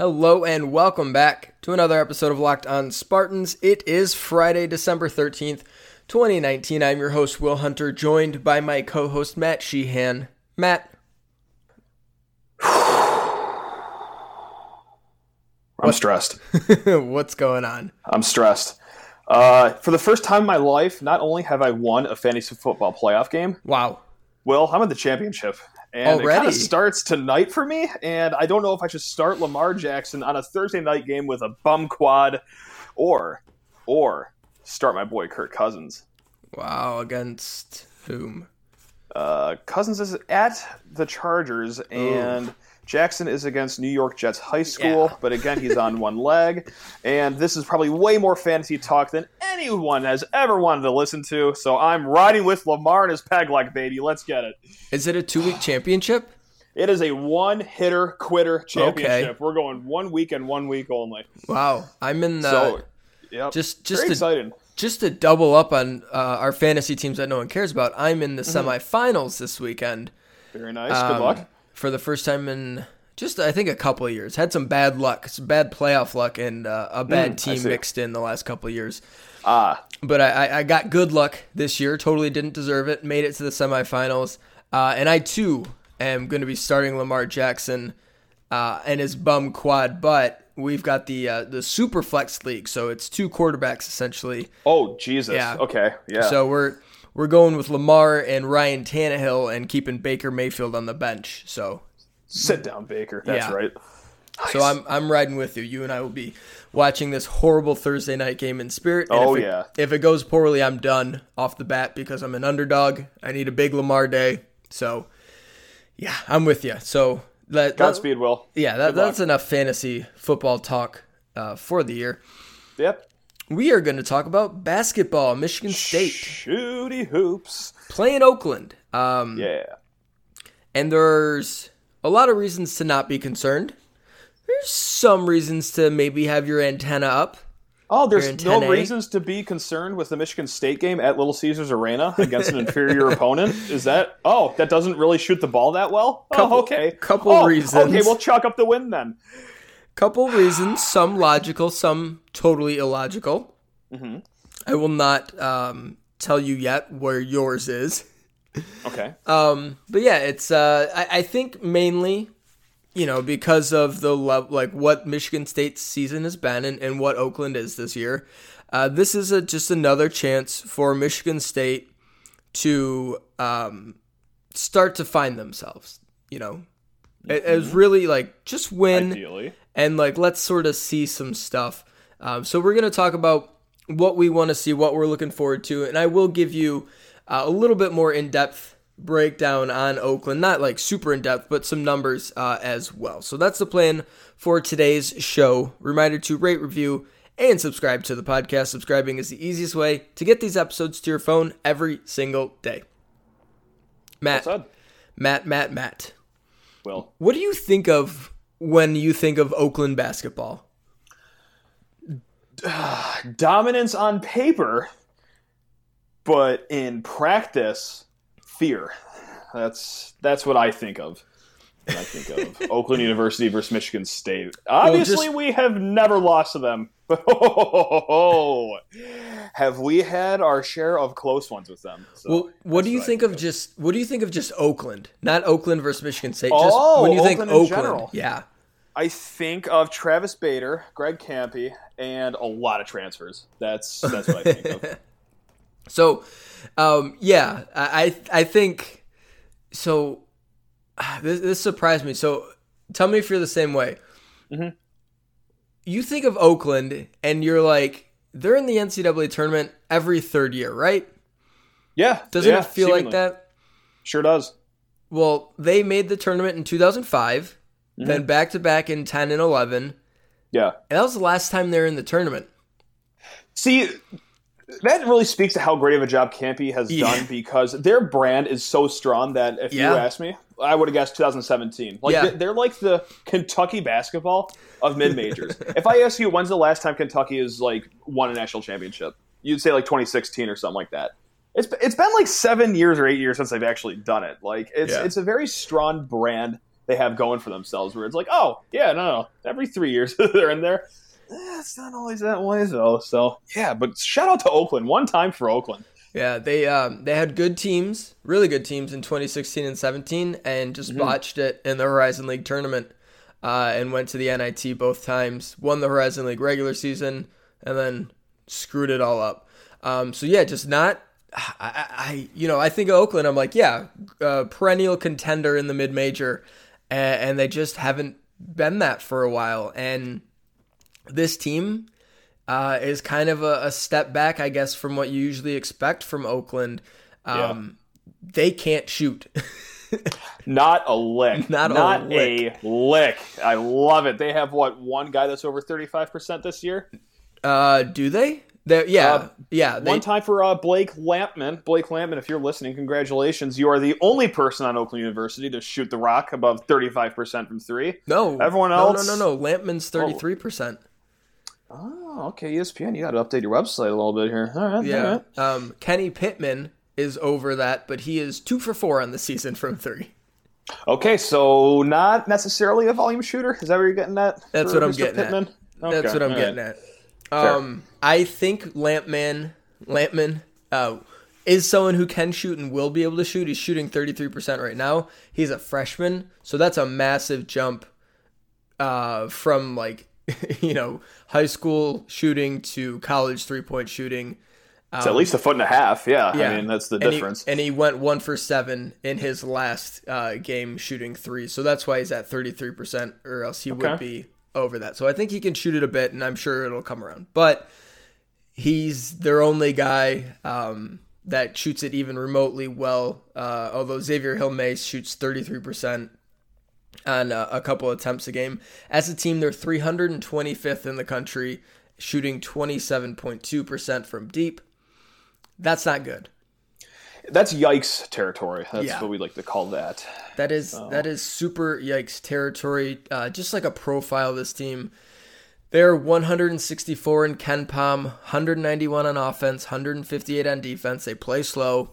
Hello and welcome back to another episode of Locked On Spartans. It is Friday, December 13th, 2019. I'm your host, Will Hunter, joined by my co host, Matt Sheehan. Matt. I'm stressed. What's going on? I'm stressed. Uh, for the first time in my life, not only have I won a fantasy football playoff game, Wow. well, I'm in the championship. And it Already? kind of starts tonight for me, and I don't know if I should start Lamar Jackson on a Thursday night game with a bum quad, or, or start my boy Kirk Cousins. Wow. Against whom? Uh, Cousins is at the Chargers, and Jackson is against New York Jets High School. Yeah. But again, he's on one leg, and this is probably way more fantasy talk than anyone has ever wanted to listen to. So I'm riding with Lamar and his peg leg, baby. Let's get it. Is it a two week championship? It is a one hitter quitter championship. Okay. We're going one week and one week only. Wow. I'm in the. So, yep. just just very excited. just to double up on uh, our fantasy teams that no one cares about, I'm in the semifinals this weekend. Very nice. Good um, luck. For the first time in just I think a couple of years. Had some bad luck, some bad playoff luck, and uh, a bad Mm, team mixed in the last couple of years. Ah, But I, I, got good luck this year. Totally didn't deserve it. Made it to the semifinals, uh, and I too am going to be starting Lamar Jackson uh, and his bum quad. But we've got the uh, the super flex league, so it's two quarterbacks essentially. oh Jesus. Yeah. Okay. Yeah. So we're we're going with Lamar and Ryan Tannehill and keeping Baker Mayfield on the bench. So Sit down, Baker. That's Yeah. right. So I'm I'm riding with you. You and I will be watching this horrible Thursday night game in spirit. And Oh, if it, yeah. If it goes poorly, I'm done off the bat because I'm an underdog. I need a big Lamar day. So yeah, I'm with you. So that, that Godspeed, Will. yeah, that, that's enough fantasy football talk uh, for the year. Yep. We are going to talk about basketball. Michigan State Shooty hoops. playing Oakland. Um, Yeah. and there's a lot of reasons to not be concerned. There's some reasons to maybe have your antenna up. Oh, there's no reasons to be concerned with the Michigan State game at Little Caesars Arena against an inferior opponent. Is that? Oh, that doesn't really shoot the ball that well. Couple- oh, okay. couple Oh, reasons. Okay, we'll chalk up the win then. Couple reasons, some logical, some totally illogical. Mm-hmm. I will not um, tell you yet where yours is. Okay. Um, but yeah, it's uh, I, I think mainly, you know, because of the level, like what Michigan State's season has been and, and what Oakland is this year. Uh, this is a, just another chance for Michigan State to um, start to find themselves. You know, it, it was really like just win Ideally. And like let's sort of see some stuff. Um, so we're gonna talk about what we want to see, what we're looking forward to, and I will give you uh, a little bit more in depth breakdown on Oakland, not like super in depth, but some numbers uh, as well. So that's the plan for today's show. Reminder to rate, review, and subscribe to the podcast. Subscribing is the easiest way to get these episodes to your phone every single day. Matt, Well. Matt, Matt, Matt. Will. What do you think of when you think of Oakland basketball? Dominance on paper, but in practice, fear. That's that's what I think of. I think of Oakland University versus Michigan State. Obviously, just- we have never lost to them. have we had our share of close ones with them? So Well, what do you I think of just what do you think of just Oakland? Not Oakland versus Michigan State. Just Oh, when you think Oakland in Oakland, general. yeah. I think of Travis Bader, Greg Kampe, and a lot of transfers. That's that's what I think of. So, um, yeah, I I think so. This, this surprised me. So, tell me if you're the same way. Mhm. You think of Oakland, and you're like, they're in the NCAA tournament every third year, right? Yeah, Doesn't yeah, it feel like that? Sure does. Well, they made the tournament in 2005, Mm-hmm. then back to back in 10 and 11, Yeah. and that was the last time they were in the tournament. See, that really speaks to how great of a job Kampe has Yeah. done because their brand is so strong that if Yeah. you ask me, I would have guessed 2017. Like Yeah. they- they're like the Kentucky basketball of mid majors. if I ask you when's the last time Kentucky has like won a national championship, you'd say like 2016 or something like that. It's it's been like seven years or eight years since they've actually done it. Like it's Yeah. it's a very strong brand they have going for themselves. Where it's like, oh yeah, no, no, every three years they're in there. Eh, it's not always that way though. So yeah, but shout out to Oakland. One time for Oakland. Yeah, they um, they had good teams, really good teams in 2016 and 17, and just Mm-hmm. botched it in the Horizon League tournament, uh, and went to the NIT both times. Won the Horizon League regular season, and then screwed it all up. Um, so yeah, just not. I, I, you know, I think of Oakland. I'm like, yeah, uh, perennial contender in the mid major, and, and they just haven't been that for a while. And this team uh, is kind of a, a step back, I guess, from what you usually expect from Oakland. Um, They can't shoot. Not a lick. Not a lick. a lick. I love it. They have what one guy that's over thirty five percent this year. uh, do they? They're, yeah, Uh, yeah. They, One time for uh, Blake Lampman. Blake Lampman, if you're listening, congratulations. You are the only person on Oakland University to shoot the rock above 35% from three. no, everyone no, else- No, no, no. Lampman's thirty three percent. Oh, okay, ESPN. You got to update your website a little bit here. All right. Yeah. right. Um, Kenny Pittman is over that, but he is two for four on the season from three. Okay, so not necessarily a volume shooter. Is that what you're getting at? That's what I'm Mr. getting at. Pittman? Okay, That's what I'm all getting right. at. Um, I think Lampman, Lampman, uh, is someone who can shoot and will be able to shoot. He's shooting 33% right now. He's a freshman, so that's a massive jump uh, from like you know high school shooting to college three point shooting. It's at least a foot and a half. Yeah, Yeah. I mean that's the And he- difference. And he, went one for seven in his last uh, game shooting three. So that's why he's at 33%, or else he would be over that. So I think he can shoot it a bit, and I'm sure it'll come around. But he's their only guy um, that shoots it even remotely well. Uh, although Xavier Hillmay shoots 33% on uh, a couple attempts a game. As a team, they're 325th in the country, shooting 27.2% from deep. That's not good. That's yikes territory. That's Yeah. what we like to call that. That is Oh. that is super yikes territory. Uh, just like a profile of this team. They're 164 in KenPom, 191 on offense, 158 on defense. They play slow.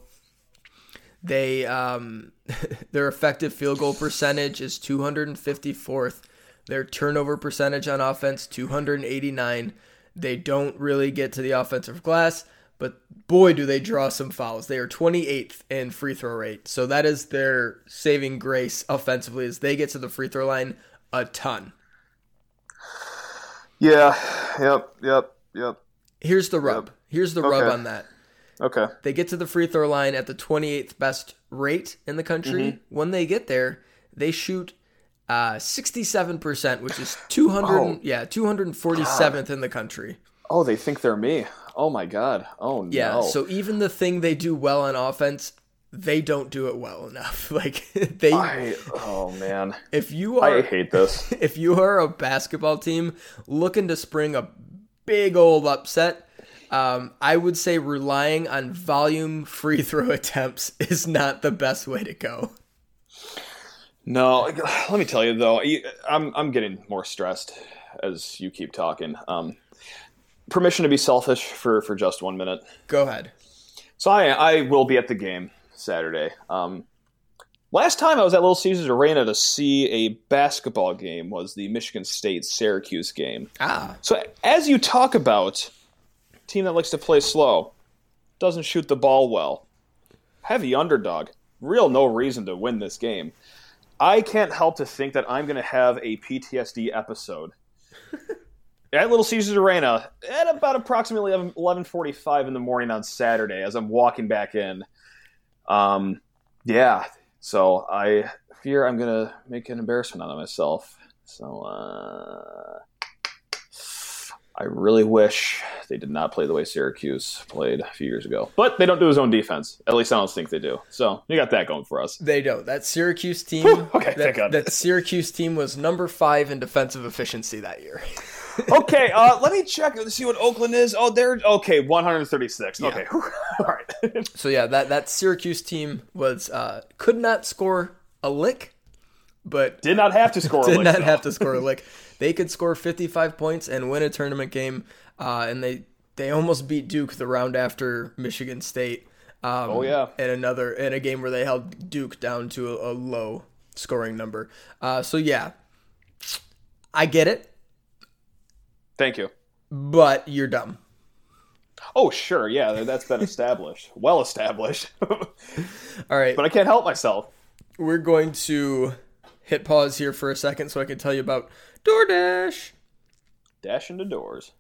They um, their effective field goal percentage is 254th. Their turnover percentage on offense 289. They don't really get to the offensive glass, but boy do they draw some fouls. They are 28th in free throw rate. So that is their saving grace offensively is they get to the free throw line a ton. Yeah. Yep. Yep. Yep. Here's the rub. Here's the rub on that. Okay. They get to the free throw line at the 28th best rate in the country. Mm-hmm. When they get there, they shoot uh, 67%, which is 200 Oh. yeah, 247th in the country. Oh, they think they're me. Oh my god. Oh Yeah, so even the thing they do well on offense, they don't do it well enough. Like they I, oh man. if you are I hate this. if you are a basketball team looking to spring a big old upset, um, I would say relying on volume free throw attempts is not the best way to go. No, let me tell you though, I'm I'm getting more stressed as you keep talking. Um, permission to be selfish for for just one minute. Go ahead. So I I will be at the game Saturday. Um, last time I was at Little Caesars Arena to see a basketball game was the Michigan State Syracuse game. Ah, So as you talk about team that likes to play slow, doesn't shoot the ball well, heavy underdog, real no reason to win this game. I can't help to think that I'm going to have a PTSD episode at Little Caesars Arena at about approximately 11:45 in the morning on Saturday as I'm walking back in. Um, yeah, so I fear I'm going to make an embarrassment out of myself. So uh, I really wish they did not play the way Syracuse played a few years ago. But they don't do his own defense. At least I don't think they do. So you got that going for us. they don't. That Syracuse team. Whew, okay, that, thank God. that Syracuse team was number five in defensive efficiency that year. okay, uh, let me check to see what Oakland is. Oh, they're okay, 136. Okay, all right. So yeah, that that Syracuse team was uh, could not score a lick, but did not have to score. a did lick, not though. have to score a lick. They could score 55 points and win a tournament game, uh, and they they almost beat Duke the round after Michigan State. Um, Oh, yeah. in another in a game where they held Duke down to a, a low scoring number. Uh, so yeah, I get it, Thank you. but you're dumb. Oh, sure. Yeah, that's been established. well established. All right, but I can't help myself. we're going to hit pause here for a second so I can tell you about DoorDash. Dash into doors.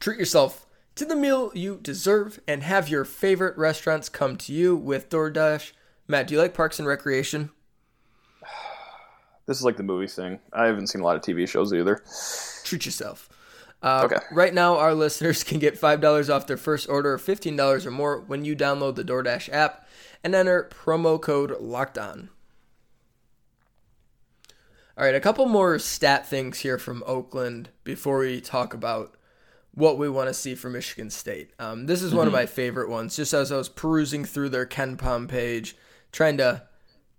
Treat yourself to the meal you deserve and have your favorite restaurants come to you with DoorDash. Matt, do you like Parks and Recreation? This is like the movie thing. I haven't seen a lot of TV shows either. Treat yourself. Uh, Okay. Right now, our listeners can get $5 off their first order of $15 or more when you download the DoorDash app and enter promo code Locked On. All right, a couple more stat things here from Oakland before we talk about what we want to see from Michigan State. Um, this is one of my favorite ones. Just as I was perusing through their KenPom page, trying to,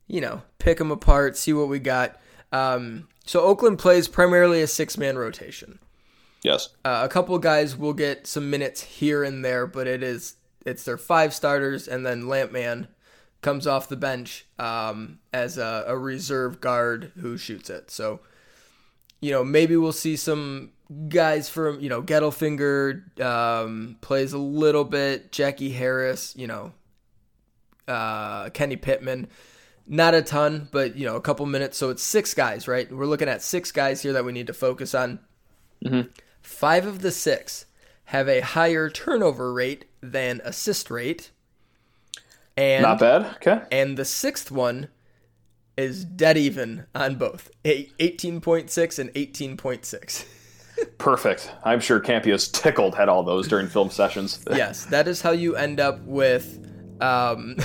you know, pick them apart, see what we got. Um, so Oakland plays primarily a six-man rotation. Yes. Uh, a couple guys will get some minutes here and there, but it is it's their five starters, and then Lampman comes off the bench um, as a, a reserve guard who shoots it. So, you know, maybe we'll see some guys from you know Gettelfinger um, plays a little bit, Jackie Harris, you know, uh, Kenny Pittman. Not a ton, but you know, a couple minutes. So it's six guys, right? We're looking at six guys here that we need to focus on. Five of the six have a higher turnover rate than assist rate. And Not bad. Okay. and the sixth one is dead even on both. 18.6 and 18.6. Perfect. I'm sure Kampe's tickled had all those during film sessions. yes, that is how you end up with um,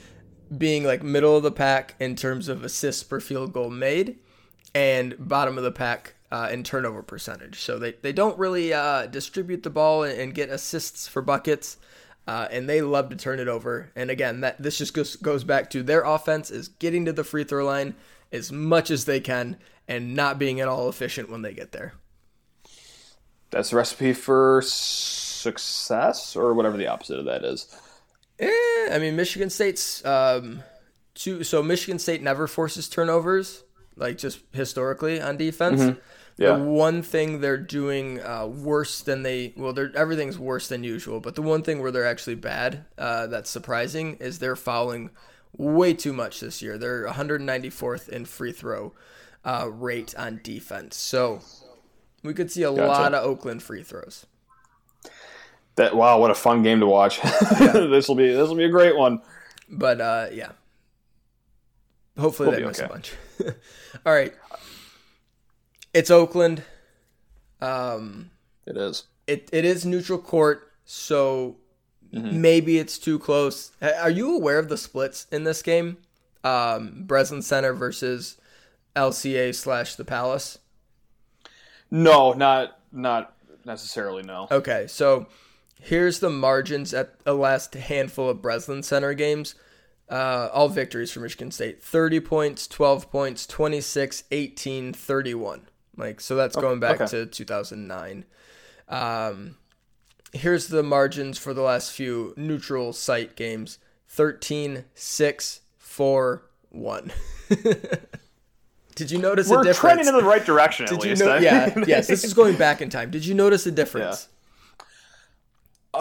being like middle of the pack in terms of assists per field goal made and bottom of the pack uh, in turnover percentage. So they, they don't really uh, distribute the ball and, and get assists for buckets. Uh, and they love to turn it over. And again, that this just goes, goes back to their offense is getting to the free throw line as much as they can and not being at all efficient when they get there. That's the recipe for success, or whatever the opposite of that is. Eh, I mean, Michigan State's um, two. So Michigan State never forces turnovers, like just historically on defense. Yeah. The one thing they're doing uh, worse than they well, they're everything's worse than usual. But the one thing where they're actually bad, uh, that's surprising, is they're fouling way too much this year. They're 194th in free throw uh, rate on defense. So we could see a lot of Oakland free throws. That wow, what a fun game to watch. this will be this will be a great one. But uh, yeah, hopefully We'll they miss a bunch. All right, it's Oakland. Um, It is. it it is neutral court, so Mm-hmm. maybe it's too close. Are you aware of the splits in this game? Um, Breslin Center versus LCA slash the Palace. No, not not necessarily. No. Okay, so here's the margins at the last handful of Breslin Center games. Uh, all victories for Michigan State 30 points, 12 points, 26, 18, 31. Like, so that's going back okay. to 2009. Um, here's the margins for the last few neutral site games 13, 6, 4, 1. Did you notice a difference? We're trending in the right direction. At Did you least. know? eh? Yeah, yes. This is going back in time. Did you notice a difference? Uh,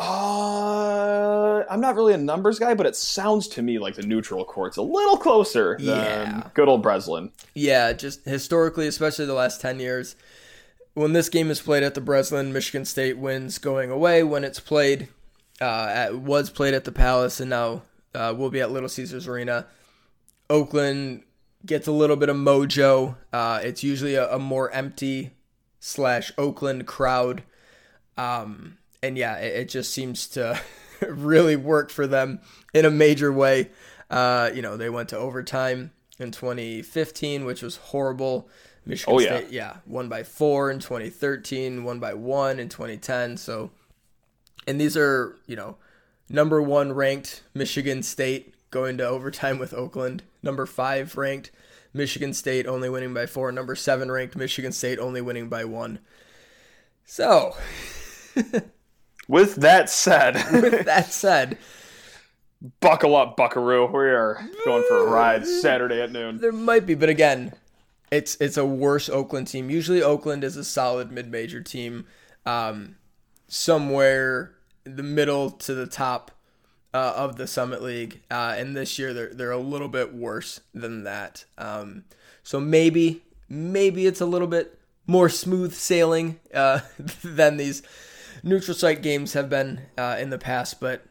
I'm not really a numbers guy, but it sounds to me like the neutral court's a little closer than Yeah. good old Breslin. Yeah, just historically, especially the last 10 years, when this game is played at the Breslin, Michigan State wins going away. When it's played, uh, at, was played at the Palace, and now uh, will be at Little Caesars Arena. Oakland gets a little bit of mojo. Uh, it's usually a, a more empty slash Oakland crowd. Um, and yeah, it, it just seems to really worked for them in a major way. Uh, you know, they went to overtime in 2015, which was horrible. Michigan Oh, yeah. State, yeah, won by four in 2013, won by one in 2010. So, and these are, you know, number one ranked Michigan State going to overtime with Oakland, number five ranked Michigan State only winning by four, number seven ranked Michigan State only winning by one. So, With that said, with that said, Buckle up, Buckaroo. We are going for a ride Saturday at noon. There might be, but again, it's it's a worse Oakland team. Usually, Oakland is a solid mid-major team, um, somewhere the middle to the top uh, of the Summit League. Uh, and this year, they're they're a little bit worse than that. Um, so maybe maybe it's a little bit more smooth sailing uh, than these neutral site games have been uh, in the past, but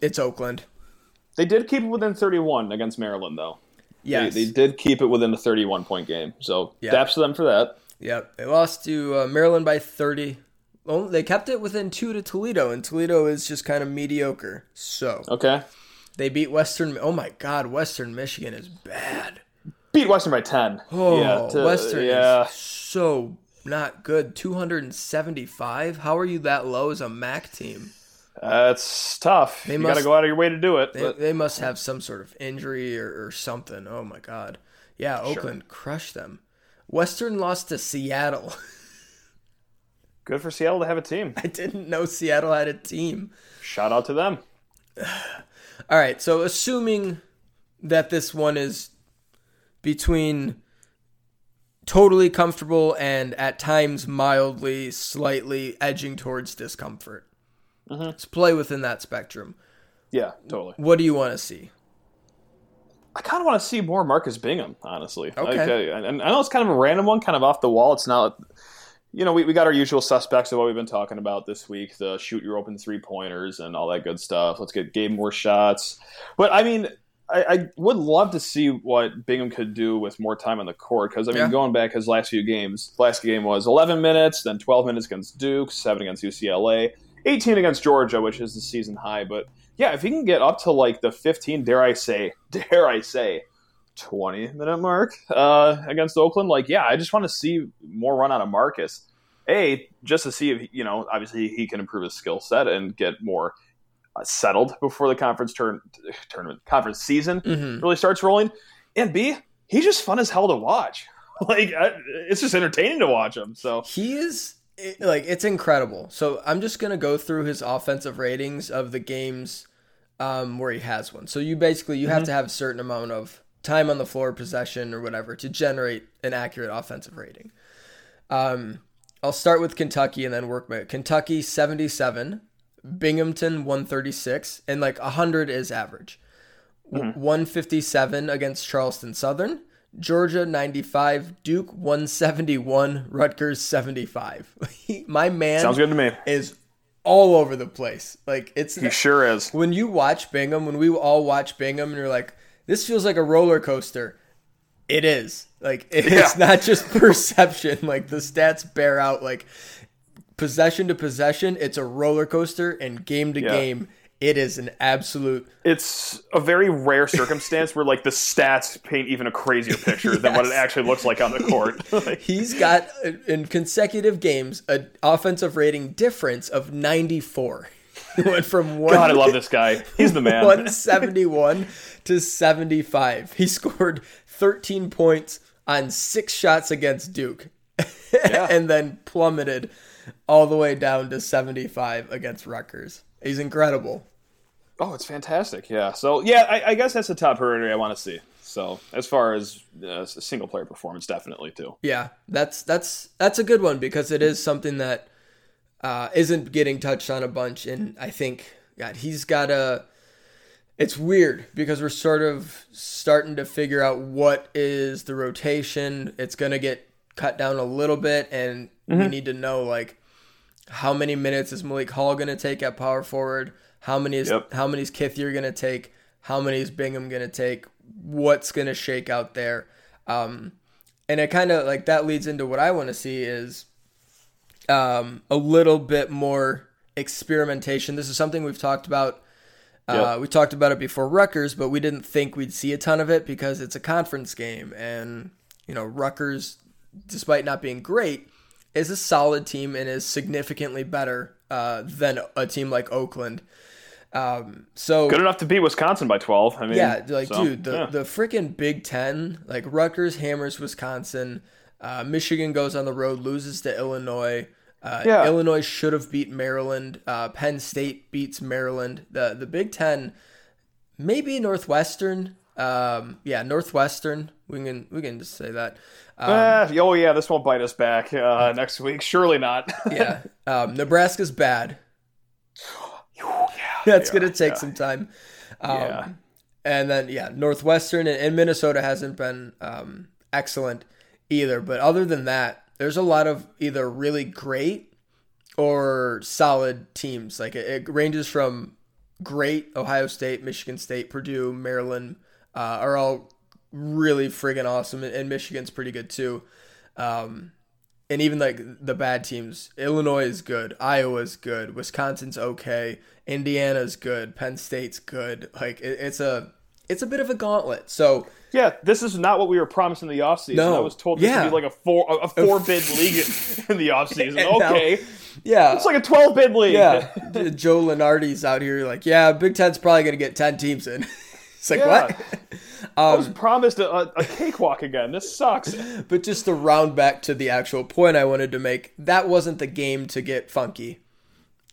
it's Oakland. They did keep it within 31 against Maryland, though. Yes. They, they did keep it within the 31 point game. So Yeah. daps to them for that. Yep. They lost to uh, Maryland by 30. Well, they kept it within two to Toledo, and Toledo is just kind of mediocre. So Okay. they beat Western. Oh my God, Western Michigan is bad. Beat Western by 10. Oh, yeah, to- Western yeah. is so not good. 275. How are you that low as a MAC team? That's tough. They you got to go out of your way to do it. They, they must have some sort of injury or, or something. Oh my God. Yeah, Oakland crushed them. Western lost to Seattle. good for Seattle to have a team. I didn't know Seattle had a team. Shout out to them. All right, so assuming that this one is between totally comfortable and at times mildly, slightly edging towards discomfort. Let's play within that spectrum. Yeah, totally. What do you want to see? I kind of want to see more Marcus Bingham, honestly. Okay. Uh, and I know it's kind of a random one, kind of off the wall. It's not, you know, we, we got our usual suspects of what we've been talking about this week the shoot your open three pointers and all that good stuff. Let's get Gabe more shots. But I mean, I, I would love to see what Bingham could do with more time on the court because I mean, Yeah. going back his last few games, last game was 11 minutes, then 12 minutes against Duke, seven against UCLA, 18 against Georgia, which is the season high. But yeah, if he can get up to like the 15, dare I say, dare I say, 20 minute mark uh, against Oakland, like yeah, I just want to see more run out of Marcus. A just to see if you know, obviously he can improve his skill set and get more uh, settled before the conference turn tournament conference season Mm-hmm. really starts rolling. And B, he's just fun as hell to watch. like I, it's just entertaining to watch him. So He is like it's incredible. So I'm just gonna go through his offensive ratings of the games um, where he has one. So you basically you have to have a certain amount of time on the floor, possession, or whatever to generate an accurate offensive rating. Um, I'll start with Kentucky and then work my Kentucky 77, Binghamton 136, and like 100 is average. W mm-hmm. 157 against Charleston Southern, Georgia 95, Duke 171, Rutgers 75. my man sounds good to me. is all over the place. Like it's He sure is. when you watch Bingham, when we all watch Bingham, and you're like, this feels like a roller coaster. It is. Like it's Yeah. not just perception. Like the stats bear out. Like possession to possession, it's a roller coaster, and game to Yeah. game, it is an absolute. It's a very rare circumstance where like the stats paint even a crazier picture than what it actually looks like on the court. Like, He's got in consecutive games an offensive rating difference of 94. Went from one. God, I love this guy. He's the man. 171 to 75. He scored 13 points on six shots against Duke and then plummeted all the way down to 75 against Rutgers. He's incredible. Oh, it's fantastic. Yeah. So yeah, I, I guess that's the top priority I want to see. So as far as uh, single player performance, definitely too. Yeah, that's that's that's a good one because it is something that uh, isn't getting touched on a bunch, and I think God, he's got a. It's weird because we're sort of starting to figure out what is the rotation. It's gonna get cut down a little bit, and we need to know like how many minutes is Malik Hall gonna take at power forward? How many is Yep. how many is Kithier gonna take? How many is Bingham gonna take? What's gonna shake out there? Um, and it kind of like that leads into what I want to see is um, a little bit more experimentation. This is something we've talked about. Uh, Yep. we talked about it before Rutgers, but we didn't think we'd see a ton of it because it's a conference game, and you know Rutgers, despite not being great, is a solid team and is significantly better uh, than a team like Oakland. Um, so Good enough to beat Wisconsin by twelve. I mean, yeah, like so, dude, the yeah. the freaking Big Ten, like Rutgers hammers Wisconsin, uh, Michigan goes on the road, loses to Illinois, Uh, Yeah. Illinois should have beat Maryland. Uh, Penn State beats Maryland. The the Big Ten, maybe Northwestern. Um, yeah, Northwestern. We can we can just say that. Um, Eh, oh yeah, this won't bite us back uh, next week. Surely not. yeah, um, Nebraska's bad. yeah, That's gonna are, take yeah. some time. Um, Yeah. And then yeah, Northwestern and, and Minnesota hasn't been um, excellent either. But other than that, there's a lot of either really great or solid teams. Like it, it ranges from great Ohio State, Michigan State, Purdue, Maryland uh, are all really friggin' awesome, and, Michigan's pretty good too. Um, and even like the bad teams, Illinois is good, Iowa's good, Wisconsin's okay, Indiana's good, Penn State's good. Like it, it's a it's a bit of a gauntlet. So Yeah, this is not what we were promised in the offseason. No. I was told this Yeah. would be like a four a four bid league in the offseason. And now- Okay. yeah, It's like a twelve bid league. yeah. Joe Lunardi's out here like, yeah, Big Ten's probably gonna get ten teams in. It's like Yeah. what? I was promised a, a, cakewalk again. This sucks. But just to round back to the actual point I wanted to make, that wasn't the game to get funky.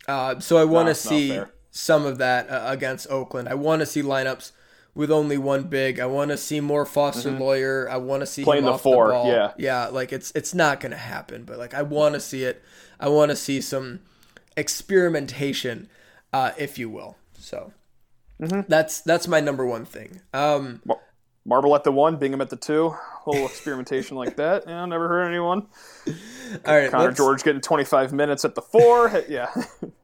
Uh, so I want to not see some of that uh, against Oakland. I want to see lineups with only one big. I want to see more Foster Loyer. I want to see Mm-hmm. Playing him the off four, the yeah. yeah. Like it's it's not gonna happen, but like I want to see it. I want to see some experimentation, uh, if you will. So Mm-hmm. that's that's my number one thing. Um, Mar- Marble at the one, Bingham at the two. A little experimentation like that. Yeah, never heard anyone. all right, Connor let's- George getting 25 minutes at the four. Yeah.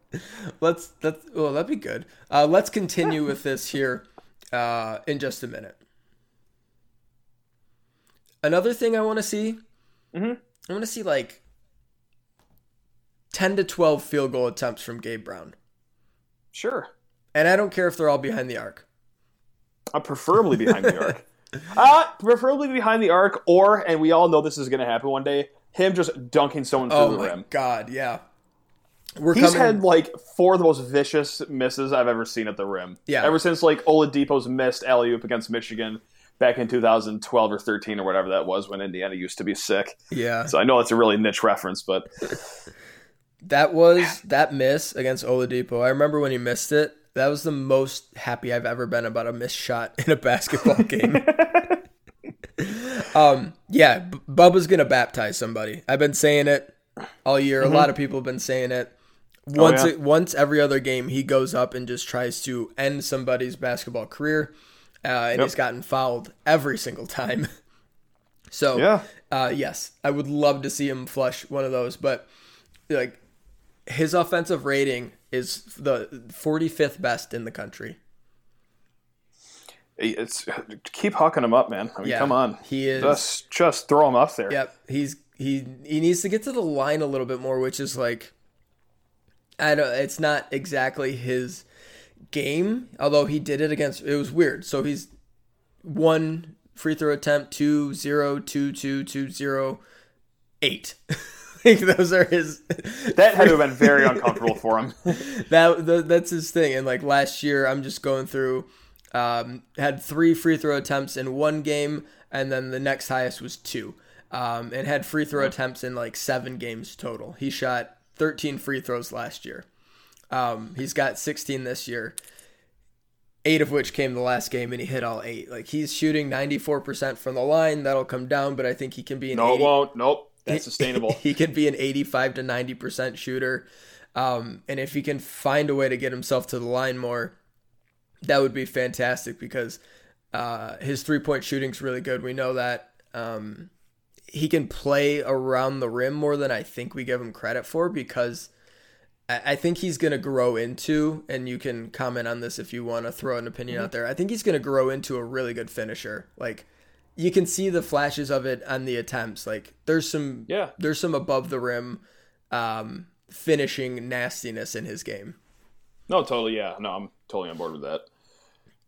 let's let's well that'd be good. Uh, let's continue with this here uh, in just a minute. Another thing I want to see, Mhm. I want to see like ten to twelve field goal attempts from Gabe Brown, Sure. And I don't care if they're all behind the arc. Uh, preferably behind the arc. Uh, preferably behind the arc, or, and we all know this is going to happen one day, him just dunking someone through Oh the my rim. god, yeah. We're He's coming. had like four of the most vicious misses I've ever seen at the rim. Yeah. Ever since like Oladipo's missed alley oop against Michigan back in 2012 or 13 or whatever that was when Indiana used to be sick. yeah, So I know it's a really niche reference, but that was that miss against Oladipo. I remember when he missed it. That was the most happy I've ever been about a missed shot in a basketball game. um, yeah, B- Bubba's gonna baptize somebody. I've been saying it all year. A lot of people have been saying it. Once, yeah. it, once every other game, he goes up and just tries to end somebody's basketball career, uh, and Yep. he's gotten fouled every single time. so, yeah. uh, yes, I would love to see him flush one of those, but like his offensive rating is the 45th best in the country. It's keep hucking him up, man. I mean, Yeah, come on. he is. Just just throw him up there. Yep, he's he he needs to get to the line a little bit more, which is like I don't. It's not exactly his game, although he did it against. It was weird. So he's one free throw attempt, two zero, two two two zero, eight. like those are his. That had to have been very uncomfortable for him. that the, that's his thing. And like last year, I'm just going through. Um, had three free throw attempts in one game, and then the next highest was two. Um, and had free throw attempts in like seven games total. He shot 13 free throws last year. Um, he's got 16 this year. Eight of which came the last game, and he hit all eight. Like he's shooting 94% from the line. That'll come down, but I think he can be an No, 80, it won't. Nope. That's sustainable. he could be an 85 to 90% shooter. Um, and if he can find a way to get himself to the line more, that would be fantastic because uh, his three point shooting's really good. We know that. Um, he can play around the rim more than I think we give him credit for because I, I think he's going to grow into, and you can comment on this if you want to throw an opinion out there. I think he's going to grow into a really good finisher. Like, you can see the flashes of it on the attempts. Like, there's some Yeah. there's some above the rim um, finishing nastiness in his game. No, totally. Yeah. No, I'm totally on board with that.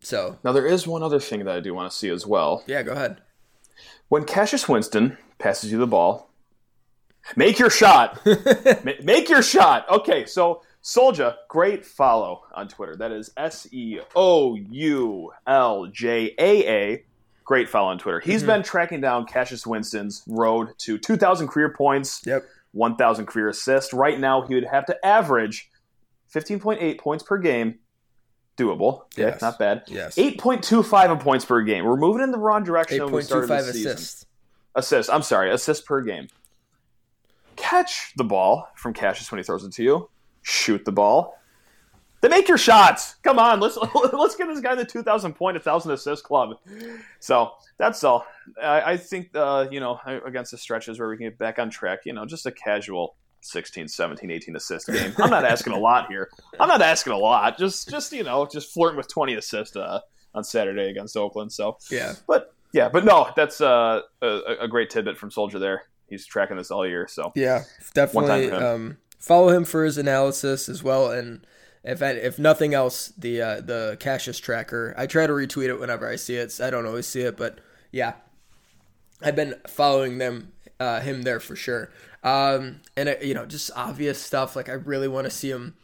So Now there is one other thing that I do want to see as well. yeah, go ahead. When Cassius Winston passes you the ball, make your shot. Make your shot. Okay, so Soldier, great follow on Twitter. That is S E O U L J A A. Great follow on Twitter. He's been tracking down Cassius Winston's road to 2,000 career points, Yep. 1,000 career assists. Right now, he would have to average 15.8 points per game. Doable. Okay, Yes. not bad. Yes. 8.25 in points per game. We're moving in the wrong direction when we started 8.25 the season. assists. Assists. I'm sorry, assists per game. Catch the ball from Cassius when he throws it to you. Shoot the ball. Then make your shots. Come on, let's let's get this guy the 2,000 point, 1,000 assist club. So that's all. I, I think uh, you know against the stretches where we can get back on track. You know, just a casual 16, 17, 18 assist game. I'm not asking a lot here. I'm not asking a lot. Just just you know, just flirting with 20 assists uh, on Saturday against Oakland. So Yeah. but yeah, but no, that's uh, a, a great tidbit from Soldier there. He's tracking this all year, so Yeah, definitely. time for him. Um, follow him for his analysis as well, and if if nothing else, the uh, the Cassius tracker. I try to retweet it whenever I see it. I don't always see it, but yeah, I've been following them uh, him there for sure. Um, and uh, you know, just obvious stuff. Like I really want to see him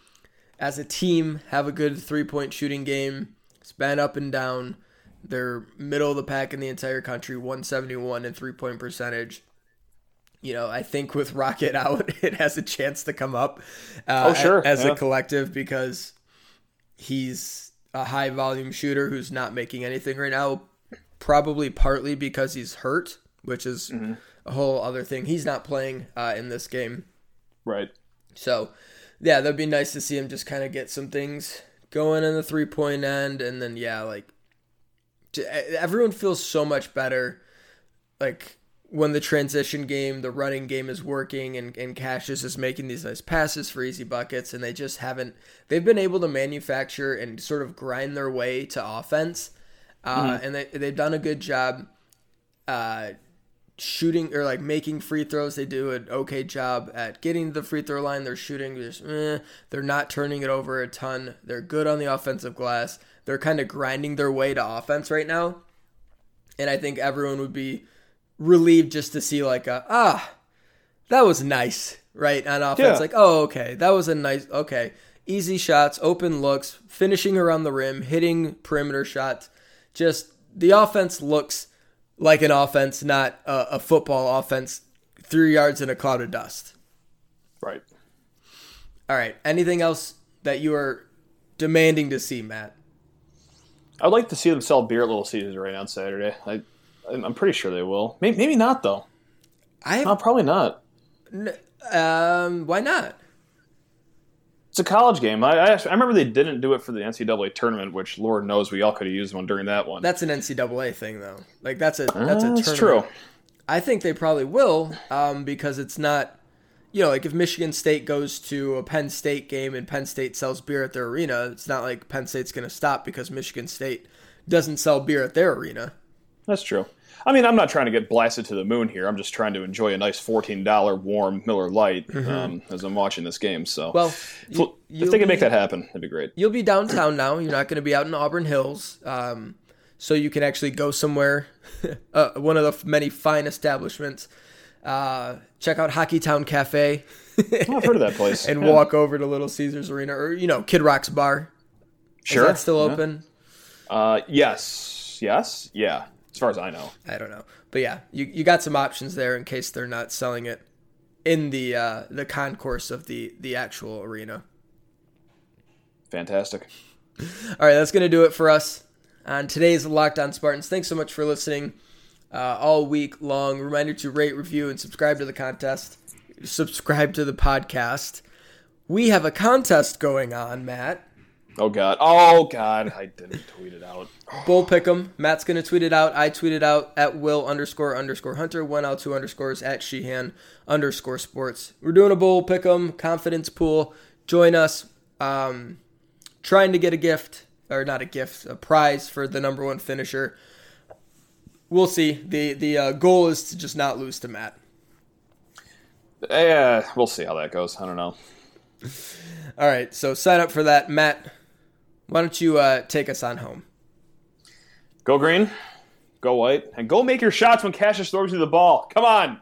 as a team have a good three point shooting game. It's up and down. They're middle of the pack in the entire country, 171 in three point percentage you know, I think with Rocket out, it has a chance to come up. Uh, Oh, sure, As yeah. a collective, because he's a high volume shooter who's not making anything right now. Probably partly because he's hurt, which is Mm-hmm. a whole other thing. He's not playing uh, in this game. right. So, yeah, that'd be nice to see him just kind of get some things going in the three point end. And then, yeah, like, everyone feels so much better. Like, when the transition game, the running game is working, and, and Cassius is making these nice passes for easy buckets, and they just haven't, they've been able to manufacture and sort of grind their way to offense. Uh, And they, they've done a good job uh, shooting or like making free throws. They do an okay job at getting to the free throw line. They're shooting. Just, eh, they're not turning it over a ton. They're good on the offensive glass. They're kind of grinding their way to offense right now. And I think everyone would be relieved just to see like a ah, that was nice, right? On offense, Yeah. like oh okay, that was a nice okay. Easy shots, open looks, finishing around the rim, hitting perimeter shots. Just the offense looks like an offense, not a, a football offense. Three yards in a cloud of dust. Right. All right. Anything else that you are demanding to see, Matt? I'd like to see them sell beer at Little Caesars right on Saturday. I, I'm pretty sure they will. Maybe, maybe not though. I No, probably not. um. Why not? It's a college game. I, I, I remember they didn't do it for the NCAA tournament, which Lord knows we all could have used one during that one. That's an NCAA thing, though. Like that's a that's a tournament. true. I think they probably will, um, because it's not, you know, like if Michigan State goes to a Penn State game and Penn State sells beer at their arena, it's not like Penn State's going to stop because Michigan State doesn't sell beer at their arena. That's true. I mean, I'm not trying to get blasted to the moon here. I'm just trying to enjoy a nice $14 warm Miller Lite um, as I'm watching this game. So, Mm-hmm. Well, if, you, if they can make that happen, that'd be great. you'll be downtown now. You're not going to be out in Auburn Hills, um, so you can actually go somewhere, uh, one of the many fine establishments. Uh, check out Hockey Town Cafe Oh, I've heard of that place. and Yeah. walk over to Little Caesars Arena or you know Kid Rock's bar. Sure. Is that still Yeah. open? Uh, yes. Yes. Yeah. As far as I know. I don't know, but yeah, you you got some options there in case they're not selling it in the uh, the concourse of the the actual arena. Fantastic. All right, that's going to do it for us on today's Locked On Spartans. Thanks so much for listening uh, all week long. Reminder to rate, review, and subscribe to the contest. Subscribe to the podcast. We have a contest going on, Matt. Oh God. Oh God. I didn't tweet it out. Bowl Pick'em. Matt's going to tweet it out. I tweet it out at will underscore underscore hunter. One out two underscores at Sheehan underscore sports. We're doing a Bowl Pick'em confidence pool. Join us. Um, trying to get a gift, or not a gift, a prize for the number one finisher. We'll see. the The uh, goal is to just not lose to Matt. Yeah, we'll see how that goes. I don't know. All right, so sign up for that, Matt. Why don't you uh, take us on home? Go green, go white, and go make your shots when Cassius throws you the ball. Come on.